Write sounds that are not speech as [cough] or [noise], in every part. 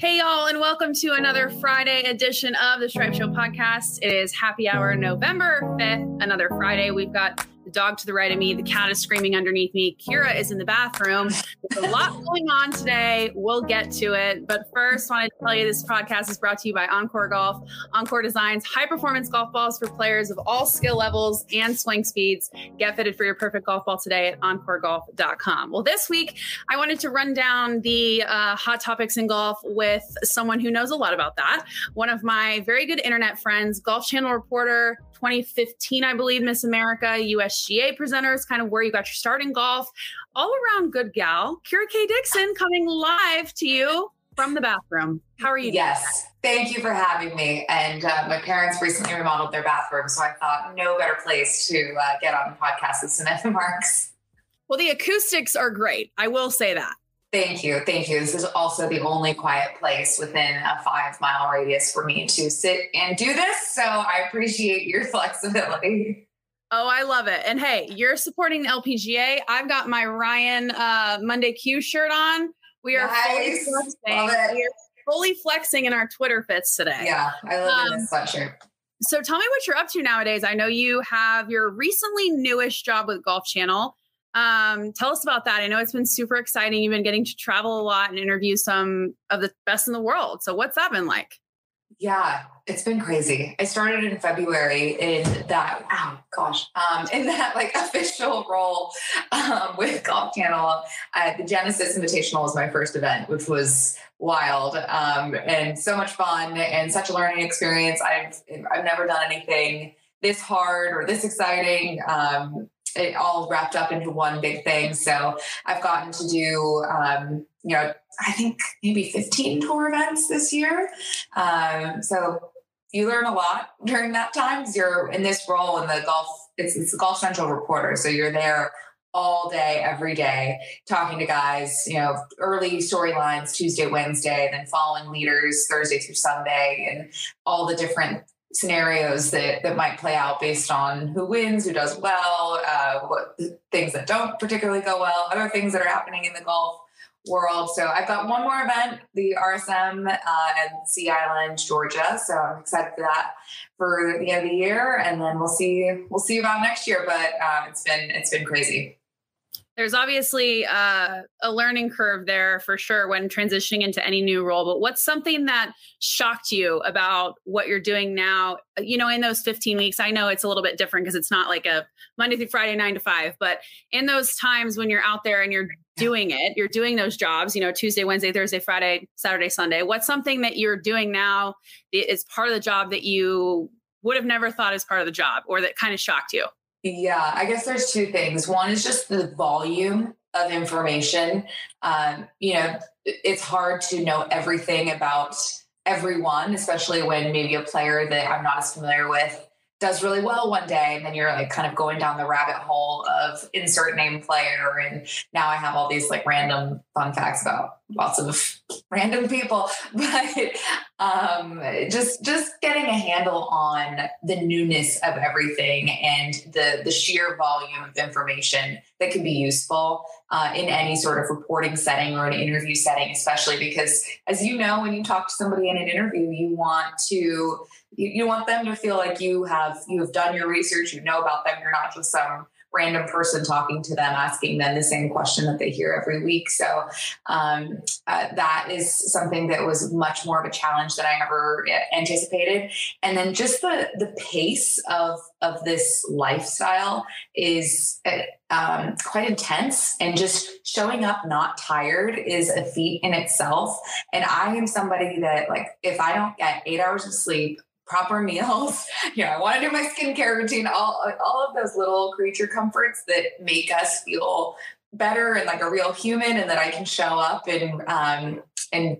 Hey, y'all, and welcome to another Friday edition of the Stripe Show podcast. It is happy hour November 5th, another Friday. We've got the dog to the right of me. The cat is screaming underneath me. Kira is in the bathroom. There's a lot going on today. We'll get to it. But first, I wanted to tell you this podcast is brought to you by OnCore Golf. OnCore designs high performance golf balls for players of all skill levels and swing speeds. Get fitted for your perfect golf ball today at oncoregolf.com. Well, this week, I wanted to run down the uh, hot topics in golf with someone who knows a lot about that. One of my very good internet friends, Golf Channel reporter, 2015, I believe, Miss America, USGA presenters, kind of where you got your start in golf. All around good gal. Kira K. Dixon coming live to you from the bathroom. How are you? Yes. Thank you for having me. And uh, my parents recently remodeled their bathroom, so I thought no better place to uh, get on the podcast with Samantha [laughs] Marks. Well, the acoustics are great. I will say that. Thank you. Thank you. This is also the only quiet place within a five mile radius for me to sit and do this. So I appreciate your [laughs] flexibility. Oh, I love it. And hey, you're supporting the LPGA. I've got my Ryan uh, Monday Q shirt on. We are nice. fully flexing. We are fully flexing in our Twitter fits today. Yeah, I love um, this sweatshirt. So tell me what you're up to nowadays. I know you have your recently newish job with Golf Channel. Um, tell us about that. I know it's been super exciting. You've been getting to travel a lot and interview some of the best in the world. So what's that been like? Yeah, it's been crazy. I started in February in that, oh gosh, um, in that like [laughs] official role um, with Golf Channel. Uh, the Genesis Invitational was my first event, which was wild um, and so much fun and such a learning experience. I've I've never done anything this hard or this exciting. Um, it all wrapped up into one big thing. So I've gotten to do, um, you know, I think maybe 15 tour events this year. Um, so you learn a lot during that time because you're in this role in the golf, it's, it's the Golf Central reporter. So you're there all day, every day, talking to guys, you know, early storylines Tuesday, Wednesday, then following leaders Thursday through Sunday, and all the different scenarios that that might play out based on who wins, who does well, uh, what things that don't particularly go well, other things that are happening in the golf world. So I've got one more event, the RSM uh, at Sea Island, Georgia. So I'm excited for that for the end of the year, and then we'll see we'll see about next year. But um, it's been it's been crazy there's obviously uh, a learning curve there for sure when transitioning into any new role but what's something that shocked you about what you're doing now? You know in those 15 weeks i know it's a little bit different because it's not like a monday through friday nine to five but in those times when you're out there and you're doing it you're doing those jobs you know tuesday wednesday thursday friday saturday sunday what's something that you're doing now is part of the job that you would have never thought is part of the job or that kind of shocked you yeah, I guess there's two things. One is just the volume of information. Um, you know, it's hard to know everything about everyone, especially when maybe a player that I'm not as familiar with does really well one day and then you're like kind of going down the rabbit hole of insert name player and now i have all these like random fun facts about lots of [laughs] random people. [laughs] But um, just just getting a handle on the newness of everything and the the sheer volume of information that can be useful uh, in any sort of reporting setting or an interview setting especially because as you know when you talk to somebody in an interview you want to you, you want them to feel like you have you have done your research you know about them you're not just some random person talking to them asking them the same question that they hear every week. So um, uh, that is something that was much more of a challenge than i ever anticipated. And then just the the pace of of this lifestyle is uh, um, quite intense. And just showing up not tired is a feat in itself. And i am somebody that like if i don't get eight hours of sleep proper meals. [laughs] You know, I want to do my skincare routine, all, all of those little creature comforts that make us feel better and like a real human and that I can show up and, um, and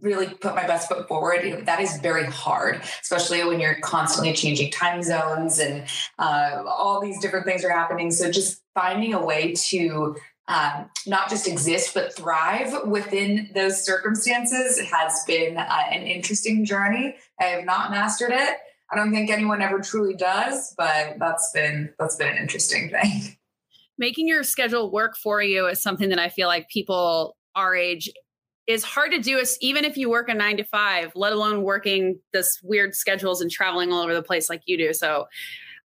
really put my best foot forward. That is very hard, especially when you're constantly changing time zones and uh, all these different things are happening. So just finding a way to um, not just exist but thrive within those circumstances has been uh, an interesting journey. I have not mastered it. I don't think anyone ever truly does, but that's been that's been an interesting thing. [laughs] Making your schedule work for you is something that I feel like people our age is hard to do even if you work a nine to five, let alone working this weird schedules and traveling all over the place like you do. So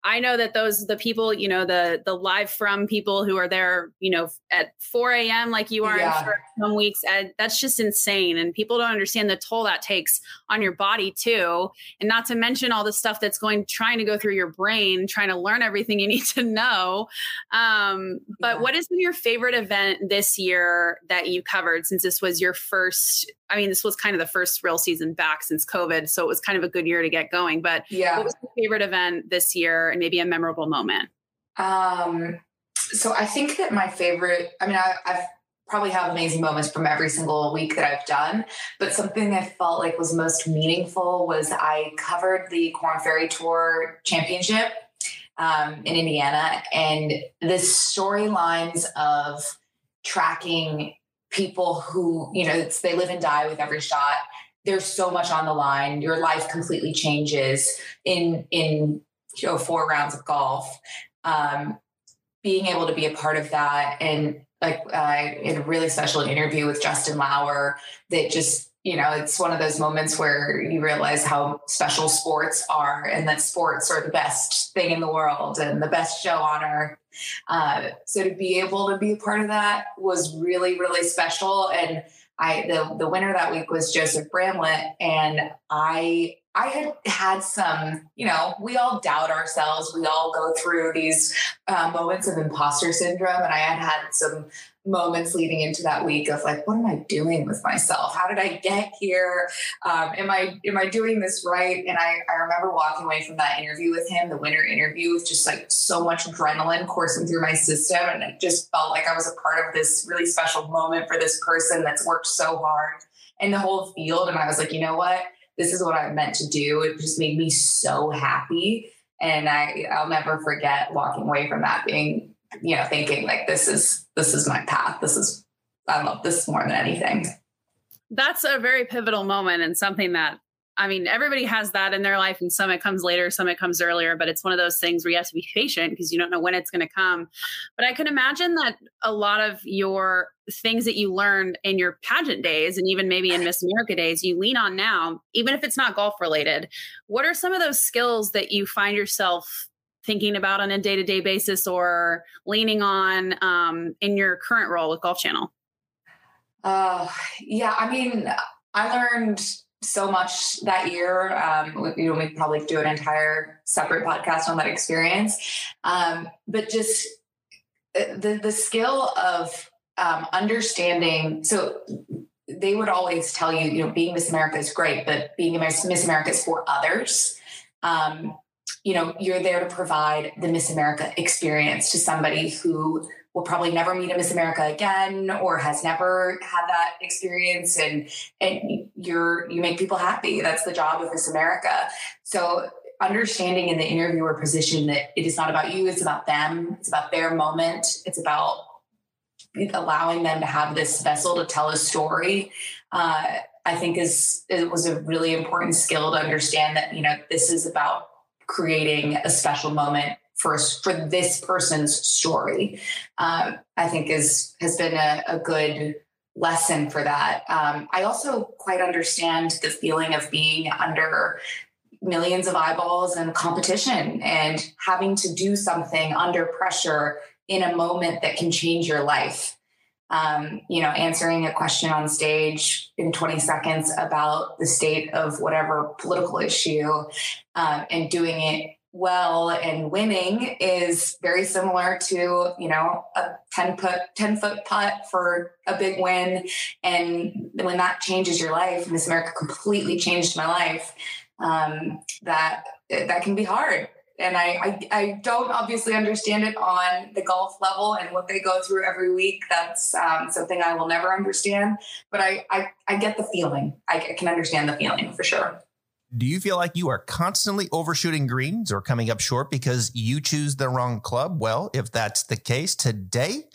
I know that those the people, you know, the the live from people who are there, you know, at 4 a.m. like you are yeah. for some weeks, and that's just insane. And people don't understand the toll that takes on your body too, and not to mention all the stuff that's going trying to go through your brain, trying to learn everything you [laughs] need to know. Um, but yeah. what has been your favorite event this year that you covered since this was your first I mean, this was kind of the first real season back since COVID. So it was kind of a good year to get going. But yeah. what was your favorite event this year and maybe a memorable moment? Um, so I think that my favorite, I mean, I, I've probably have amazing moments from every single week that I've done. But something I felt like was most meaningful was I covered the Korn Ferry Tour Championship um, in Indiana, and the storylines of tracking people who, you know, they live and die with every shot. There's so much on the line. Your life completely changes in in you know four rounds of golf. Um, being able to be a part of that and like uh, had a really special interview with Justin Lower that just you know it's one of those moments where you realize how special sports are and that sports are the best thing in the world and the best show on earth uh, so to be able to be a part of that was really, really special. And I the the winner that week was Joseph Bramlett, and I I had had some, you know, we all doubt ourselves. We all go through these uh, moments of imposter syndrome, and I had had some moments leading into that week of like what am i doing with myself? How did i get here? Um, am i am i doing this right? And I, I remember walking away from that interview with him the winter interview with just like so much adrenaline coursing through my system. And it just felt like i was a part of this really special moment for this person that's worked so hard in the whole field. And i was like you know what this is what i'm meant to do it just made me so happy and I, I'll never forget walking away from that being you know, thinking like this is this is my path. This is I love this more than anything. That's a very pivotal moment and something that I mean, everybody has that in their life, and some it comes later, some it comes earlier. But it's one of those things where you have to be patient because you don't know when it's going to come. But I can imagine that a lot of your things that you learned in your pageant days, and even maybe in Miss America days, you lean on now, even if it's not golf related. What are some of those skills that you find yourself thinking about on a day to day basis or leaning on um, in your current role with Golf Channel? Uh, yeah, I mean, I learned so much that year. Um, you know, we probably do an entire separate podcast on that experience. Um, but just uh, the the skill of um, understanding. So they would always tell you, you know, being Miss America is great, but being Miss America is for others. Um, you know, you're there to provide the Miss America experience to somebody who will probably never meet a Miss America again or has never had that experience and and you're you make people happy. That's the job of Miss America. So understanding in the interviewer position that it is not about you, it's about them, it's about their moment, it's about allowing them to have this vessel to tell a story. Uh, I think is it was a really important skill to understand that you know this is about creating a special moment for for this person's story. Uh, I think is has been a, a good lesson for that. Um, I also quite understand the feeling of being under millions of eyeballs and competition and having to do something under pressure in a moment that can change your life. Um, you know, answering a question on stage in 20 seconds about the state of whatever political issue um, and doing it well and winning is very similar to you know a 10 foot 10 foot putt for a big win and when that changes your life miss america completely changed my life um, that that can be hard and I, I, I don't obviously understand it on the golf level and what they go through every week. That's um, something I will never understand, but I, I, I get the feeling. I can understand the feeling for sure. Do you feel like you are constantly overshooting greens or coming up short because you choose the wrong club? Well, if that's the case, today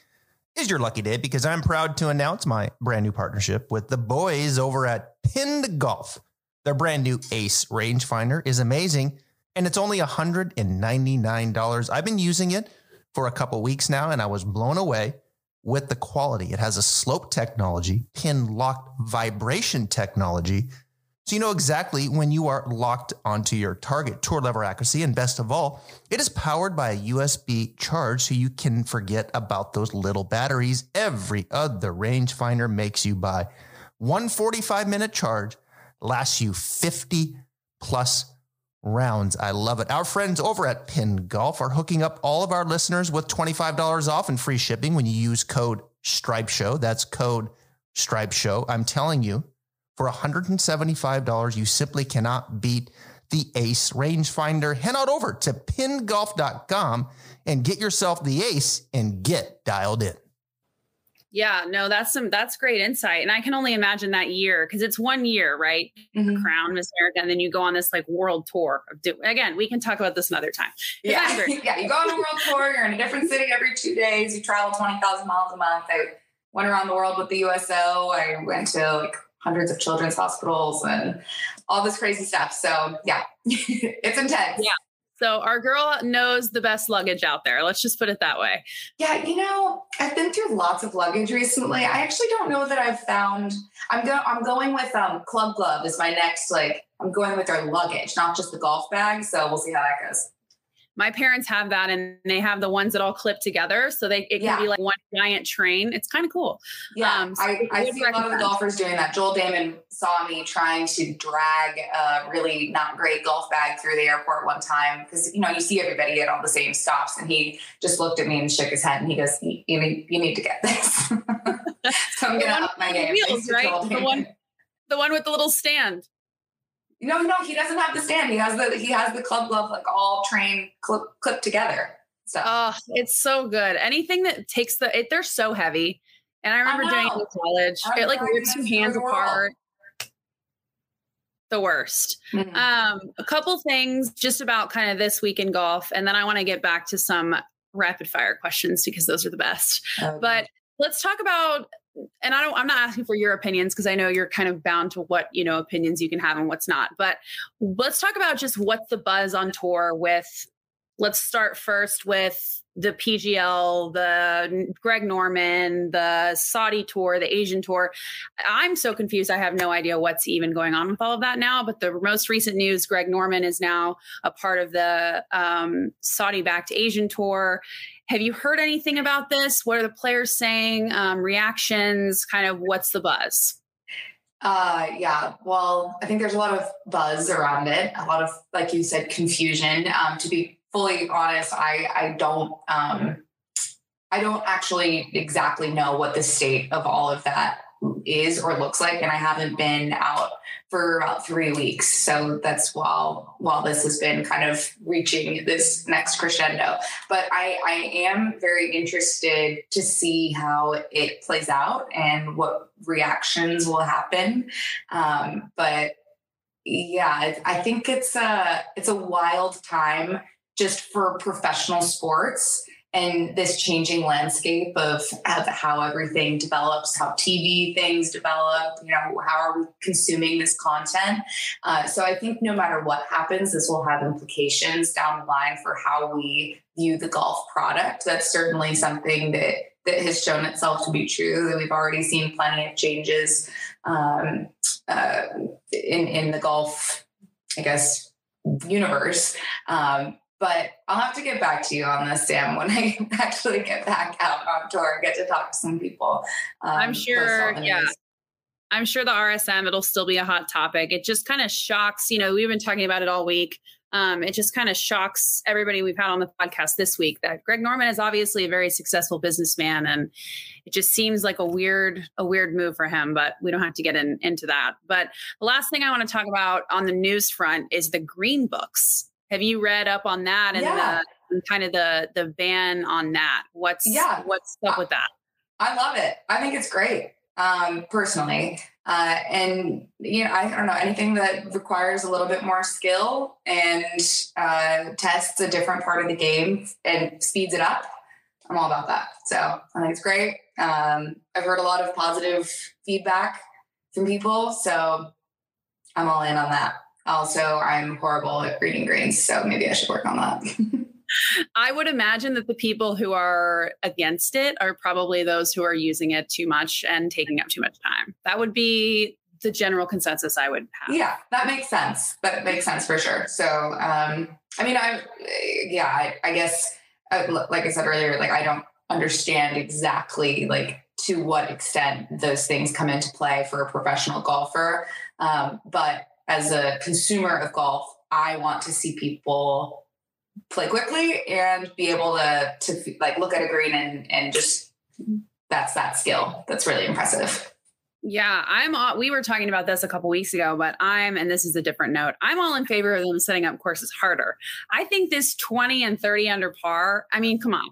is your lucky day because I'm proud to announce my brand new partnership with the boys over at Pinned Golf. Their brand new Ace rangefinder is amazing and it's only $199. I've been using it for a couple weeks now and I was blown away. with the quality. It has a slope technology, pin locked vibration technology. So you know exactly when you are locked onto your target tour lever accuracy. And best of all, it is powered by a USB charge so you can forget about those little batteries every other rangefinder makes you buy. One 45 minute charge lasts you 50 plus rounds. I love it. Our friends over at Pinned Golf are hooking up all of our listeners with $25 off and free shipping when you use code Stripe Show. That's code Stripe Show. I'm telling you, for $175, you simply cannot beat the Ace rangefinder. Head on over to pinnedgolf.com and get yourself the Ace and get dialed in. Yeah, no, that's some that's great insight, and I can only imagine that year because it's one year, right? Mm-hmm. Crown Miss America, and then you go on this like world tour. Of do- Again, we can talk about this another time. [laughs] Yeah, [laughs] yeah. You go on a world tour. You're in a different city every two days. You travel twenty thousand miles a month. I went around the world with the USO. I went to like hundreds of children's hospitals and all this crazy stuff. So yeah, [laughs] it's intense. Yeah. So our girl knows the best luggage out there. Let's just put it that way. Yeah, you know, I've been through lots of luggage recently. I actually don't know that I've found. I'm going. I'm going with um, Club Glove is my next. Like, I'm going with their luggage, not just the golf bag. So we'll see how that goes my parents have that and they have the ones that all clip together. So they it can yeah. be like one giant train. It's kind of cool. Yeah um, so I, I see a lot of golfers doing that. Joel Dahmen saw me trying to drag a really not great golf bag through the airport one time because you know you see everybody at all the same stops and he just looked at me and shook his head and he goes you, need, you need to get this. [laughs] So i'm gonna up my game. wheels, right? the one the one with the little stand no, no, he doesn't have the stand. He has the he has the club glove like all train clip, clipped together. So oh, it's so good. Anything that takes the it, they're so heavy. And I remember I doing it in college. I'm it like rips your hands apart. The worst. Mm-hmm. Um, a couple things just about kind of this week in golf, and then I want to get back to some rapid fire questions because those are the best. Okay. But let's talk about and I don't I'm not asking for your opinions because I know you're kind of bound to what, you know, opinions you can have and what's not. But let's talk about just what's the buzz on tour with let's start first with the PGL, the Greg Norman, the Saudi tour, the Asian tour. I'm so confused. I have no idea what's even going on with all of that now. But the most recent news Greg Norman is now a part of the um, Saudi backed Asian tour. Have you heard anything about this? What are the players saying? Um, reactions? Kind of what's the buzz? Uh, yeah. Well, I think there's a lot of buzz around it. A lot of, like you said, confusion. Um, to be fully honest, I I don't um, I don't actually exactly know what the state of all of that is or looks like, and I haven't been out for about three weeks. So that's while while this has been kind of reaching this next crescendo. But I, I am very interested to see how it plays out and what reactions will happen. Um, but yeah, I think it's a it's a wild time just for professional sports and this changing landscape of, of how everything develops, how TV things develop, you know, how are we consuming this content? Uh, so I think no matter what happens, this will have implications down the line for how we view the golf product. That's certainly something that that has shown itself to be true. That we've already seen plenty of changes um, uh, in in the golf, I guess, universe. Um, but I'll have to get back to you on this, Sam, when I [laughs] actually get back out on tour and get to talk to some people. Um, I'm sure, yeah. I'm sure the RSM, it'll still be a hot topic. It just kind of shocks, you know, we've been talking about it all week. Um, it just kind of shocks everybody we've had on the podcast this week that Greg Norman is obviously a very successful businessman, and it just seems like a weird, a weird move for him. But we don't have to get in, into that. But the last thing I want to talk about on the news front is the Green Books. Have you read up on that and, yeah. the, and kind of the the ban on that? What's yeah. what's up with that? I love it. I think it's great. Um, personally. Uh, and you know, I don't know anything that requires a little bit more skill and uh, tests a different part of the game and speeds it up. I'm all about that. So I think it's great. Um, I've heard a lot of positive feedback from people, so I'm all in on that. Also, I'm horrible at reading greens, so maybe I should work on that. [laughs] I would imagine that the people who are against it are probably those who are using it too much and taking up too much time. That would be the general consensus I would have. Yeah, that makes sense. That makes sense for sure. So, um, I mean, I, yeah, I, I guess, uh, like I said earlier, like I don't understand exactly like to what extent those things come into play for a professional golfer. Um, but as a consumer of golf, I want to see people play quickly and be able to to like look at a green and and just that's that skill. That's really impressive. Yeah, I'm all, we were talking about this a couple weeks ago, but I'm and this is a different note. I'm all in favor of them setting up courses harder. I think this 20 and 30 under par, I mean, come on.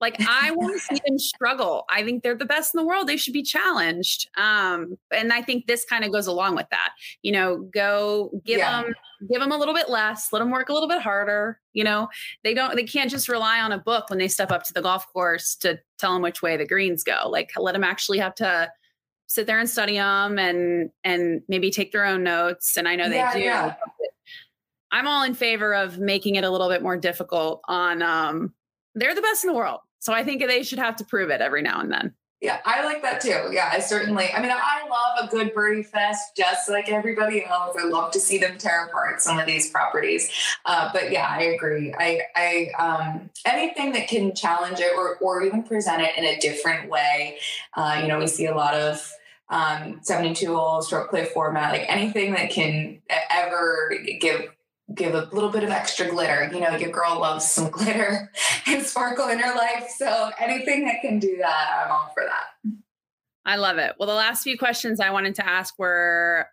Like I want to see them struggle. I think they're the best in the world. They should be challenged. Um, and I think this kind of goes along with that. You know, go give yeah. them give them a little bit less, let them work a little bit harder. You know, they don't they can't just rely on a book when they step up to the golf course to tell them which way the greens go. Like let them actually have to sit there and study them and and maybe take their own notes. And I know they yeah, do. Yeah. I'm all in favor of making it a little bit more difficult on um they're the best in the world. So I think they should have to prove it every now and then. Yeah, I like that too. Yeah, I certainly. I mean, I love a good birdie fest, just like everybody else. I love to see them tear apart some of these properties. Uh, but yeah, I agree. I, I, um, anything that can challenge it or, or even present it in a different way. Uh, you know, we see a lot of um, 72 hole stroke play format, like anything that can ever give give a little bit of extra glitter. You know, your girl loves some [laughs] glitter and sparkle in her life. So anything that can do that, I'm all for that. I love it. Well, the last few questions I wanted to ask were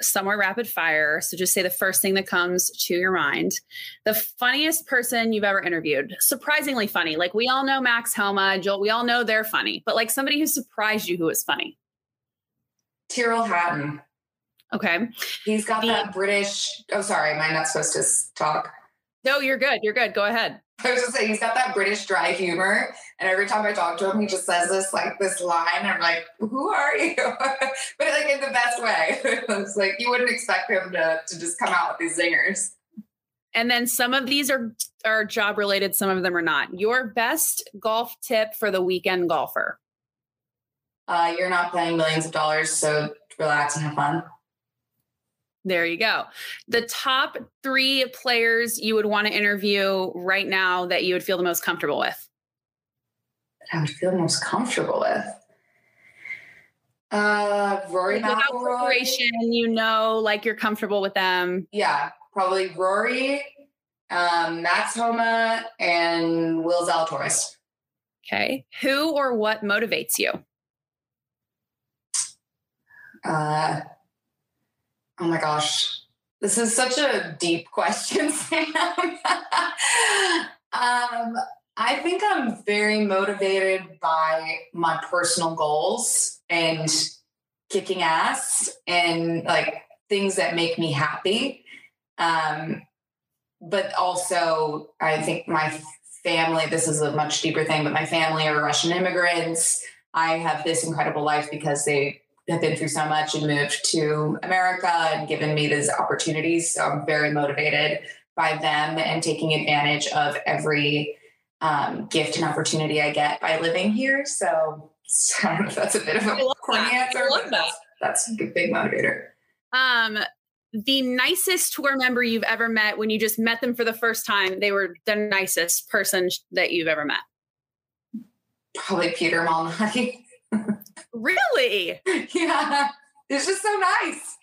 somewhere rapid fire. So just say the first thing that comes to your mind. The funniest person you've ever interviewed. Surprisingly funny. Like we all know Max Homa, Joel, we all know they're funny, but like somebody who surprised you who was funny. Tyrrell Hatton. Okay. He's got the, that British. Oh, sorry. Am I not supposed to talk? No, you're good. You're good. Go ahead. [laughs] I was just saying he's got that British dry humor, and every time I talk to him, he just says this like this line. I'm like, "Who are you?" [laughs] but like in the best way. [laughs] it's like you wouldn't expect him to to just come out with these zingers. And then some of these are are job related, some of them are not. Your best golf tip for the weekend golfer? Uh, you're not playing millions of dollars, so relax and have fun. There you go. The top three players you would want to interview right now that you would feel the most comfortable with. I would feel most comfortable with. Uh, Rory like preparation, you know, like you're comfortable with them. Yeah, probably Rory, um, Max Homa, and Will Zalatoris. Okay. Who or what motivates you? Uh, Oh my gosh. This is such a deep question, [laughs] Sam. um, I think I'm very motivated by my personal goals and kicking ass and like things that make me happy. Um, but also, I think my family, this is a much deeper thing, but my family are Russian immigrants. I have this incredible life because they have been through so much and moved to America and given me these opportunities. So I'm very motivated by them and taking advantage of every um, gift and opportunity I get by living here. So, so [laughs] I don't know if that's a bit of a corny answer, but that's, that's a big motivator. Um, the nicest tour member you've ever met when you just met them for the first time, they were the nicest person that you've ever met. Probably Peter Malnati. Really? [laughs] yeah. It's just so nice.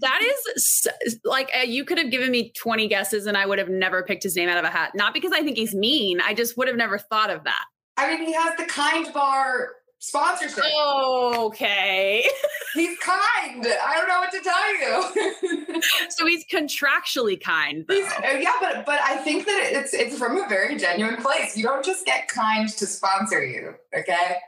That is like uh, you could have given me 20 guesses and I would have never picked his name out of a hat. Not because I think he's mean, I just would have never thought of that. I mean, he has the Kind Bar sponsorship. Okay. [laughs] he's kind. I don't know what to tell you. [laughs] so he's contractually kind. He's, uh, yeah, but but I think that it's it's from a very genuine place. You don't just get kind to sponsor you, okay?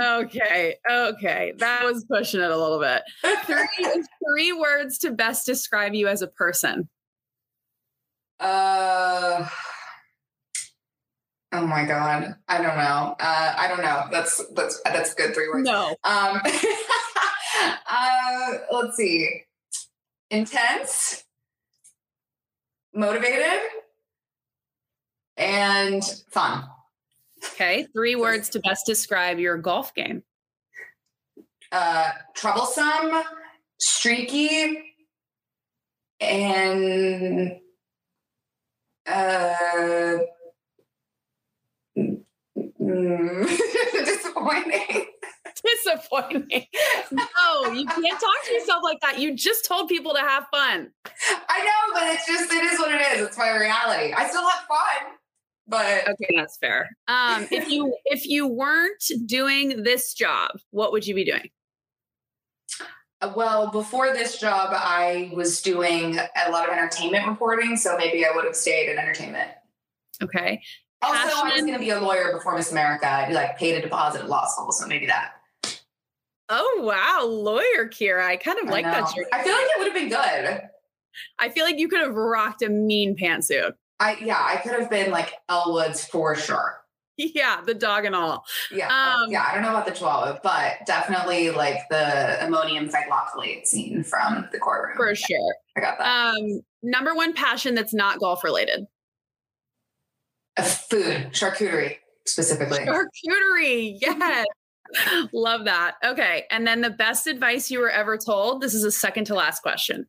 Okay. Okay. That was pushing it a little bit. [laughs] Three, three words to best describe you as a person. Uh, oh my God. I don't know. Uh, I don't know. That's, that's, that's good. Three words. No. Um, [laughs] uh, let's see. Intense, motivated, and fun. Okay. Three words to best describe your golf game. Uh, troublesome, streaky, and uh, mm, [laughs] disappointing. Disappointing. No, you can't talk to yourself like that. You just told people to have fun. I know, but it's just it is what it is. It's my reality. I still have fun, but Okay, that's fair. Um, if you if you weren't doing this job, what would you be doing? Uh, Well, before this job, I was doing a lot of entertainment reporting, so maybe I would have stayed in entertainment. Okay. Also, I was going to be a lawyer before Miss America. I like paid a deposit at law school, so maybe that. Oh wow, lawyer Kira. I kind of like I that. journey. I feel like it would have been good. I feel like you could have rocked a mean pantsuit. I yeah, I could have been like Elle Woods for sure. Yeah, the dog and all. Yeah, Um, yeah. I don't know about the Chihuahua, but definitely like the ammonium thioglycolate scene from the courtroom. For sure. I got that. Um, number one passion that's not golf related. Uh, food, charcuterie specifically. Charcuterie. Yes. [laughs] Love that. Okay. And then the best advice you were ever told. This is a second to last question.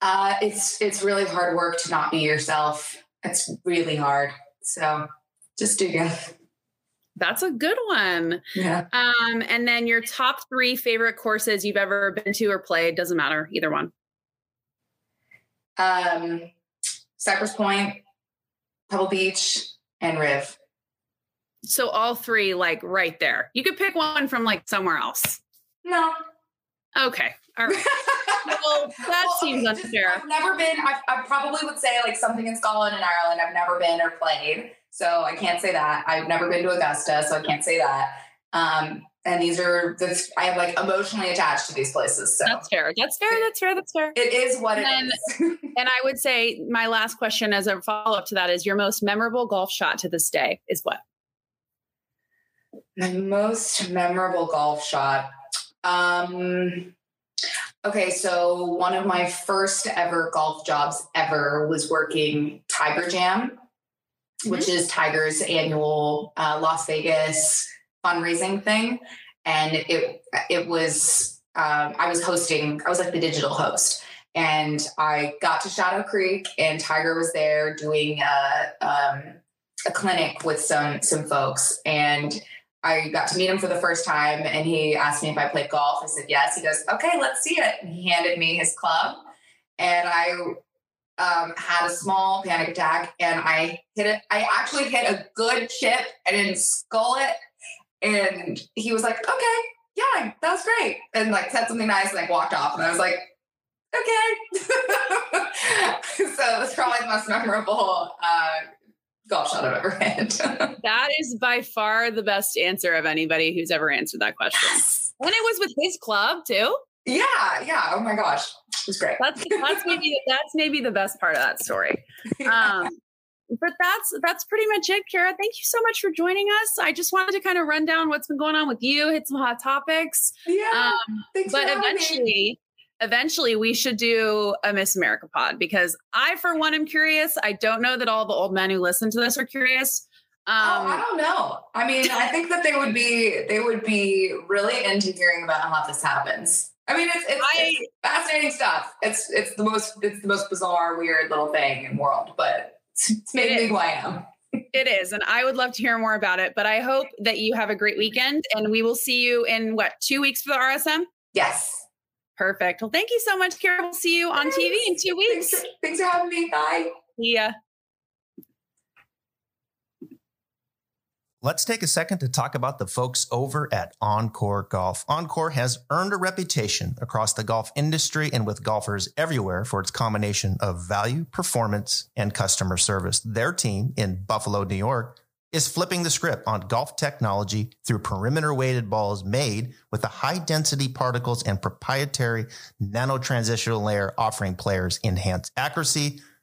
Uh, it's it's really hard work to not be yourself. It's really hard. So just do good. That's a good one. Yeah. Um, and then your top three favorite courses you've ever been to or played. Doesn't matter, either one. Um, Cypress Point, Pebble Beach, and Riv. So all three, like right there. You could pick one from like somewhere else. No. Okay. All right. [laughs] Well, that Well, seems okay, unfair. I've never been. I, I probably would say like something in Scotland and Ireland. I've never been or played, so I can't say that. I've never been to Augusta, so I can't say that. Um, and these are the I am like emotionally attached to these places, so That's fair. That's fair. That's fair. That's fair. it is what it And is. [laughs] And I would say my last question as a follow up to that is your most memorable golf shot to this day is what? My most memorable golf shot. Um, okay, so one of my first ever golf jobs ever was working Tiger Jam, which is Tiger's annual uh, Las Vegas fundraising thing, and it it was um, I was hosting. I was like the digital host. And I got to Shadow Creek, and Tiger was there doing a, um, a clinic with some some folks, and I got to meet him for the first time and he asked me if I played golf. I said yes. He goes, okay, let's see it. And he handed me his club and I um, had a small panic attack and I hit it. I actually hit a good chip. I didn't skull it. And he was like, okay, yeah, that was great. And like said something nice and like walked off. And I was like, okay. [laughs] so that's probably the most memorable uh, golf shot I've ever had. [laughs] That is by far the best answer of anybody who's ever answered that question. And it was with his club too. Yeah, yeah. Oh my gosh, it was great. That's that's maybe [laughs] that's maybe the best part of that story. Um, but that's that's pretty much it, Kara. Thank you so much for joining us. I just wanted to kind of run down what's been going on with you, hit some hot topics. yeah, Um, thanks but for having me. eventually eventually we should do a miss america pod because i for one am curious i don't know that all the old men who listen to this are curious oh, I um don't know. I mean, I think that they would be they would be really into hearing about how this happens. I mean, it's it's, I- it's fascinating stuff. It's it's the most it's the most bizarre, weird little thing in the world, but it's, it's made It me who I am. it is and i would love to hear more about it but i hope that you have a great weekend and we will see you in what two weeks for the rsm Yes. Perfect well thank you so much kara we'll see you on tv in two Thanks weeks for, thanks for having me. Bye. yeah Let's take a second to talk about the folks over at OnCore Golf. OnCore has earned a reputation across the golf industry and with golfers everywhere for its combination of value, performance, and customer service. Their team in Buffalo, New York is flipping the script on golf technology through perimeter weighted balls made with a high density particles and proprietary nano transitional layer offering players enhanced accuracy,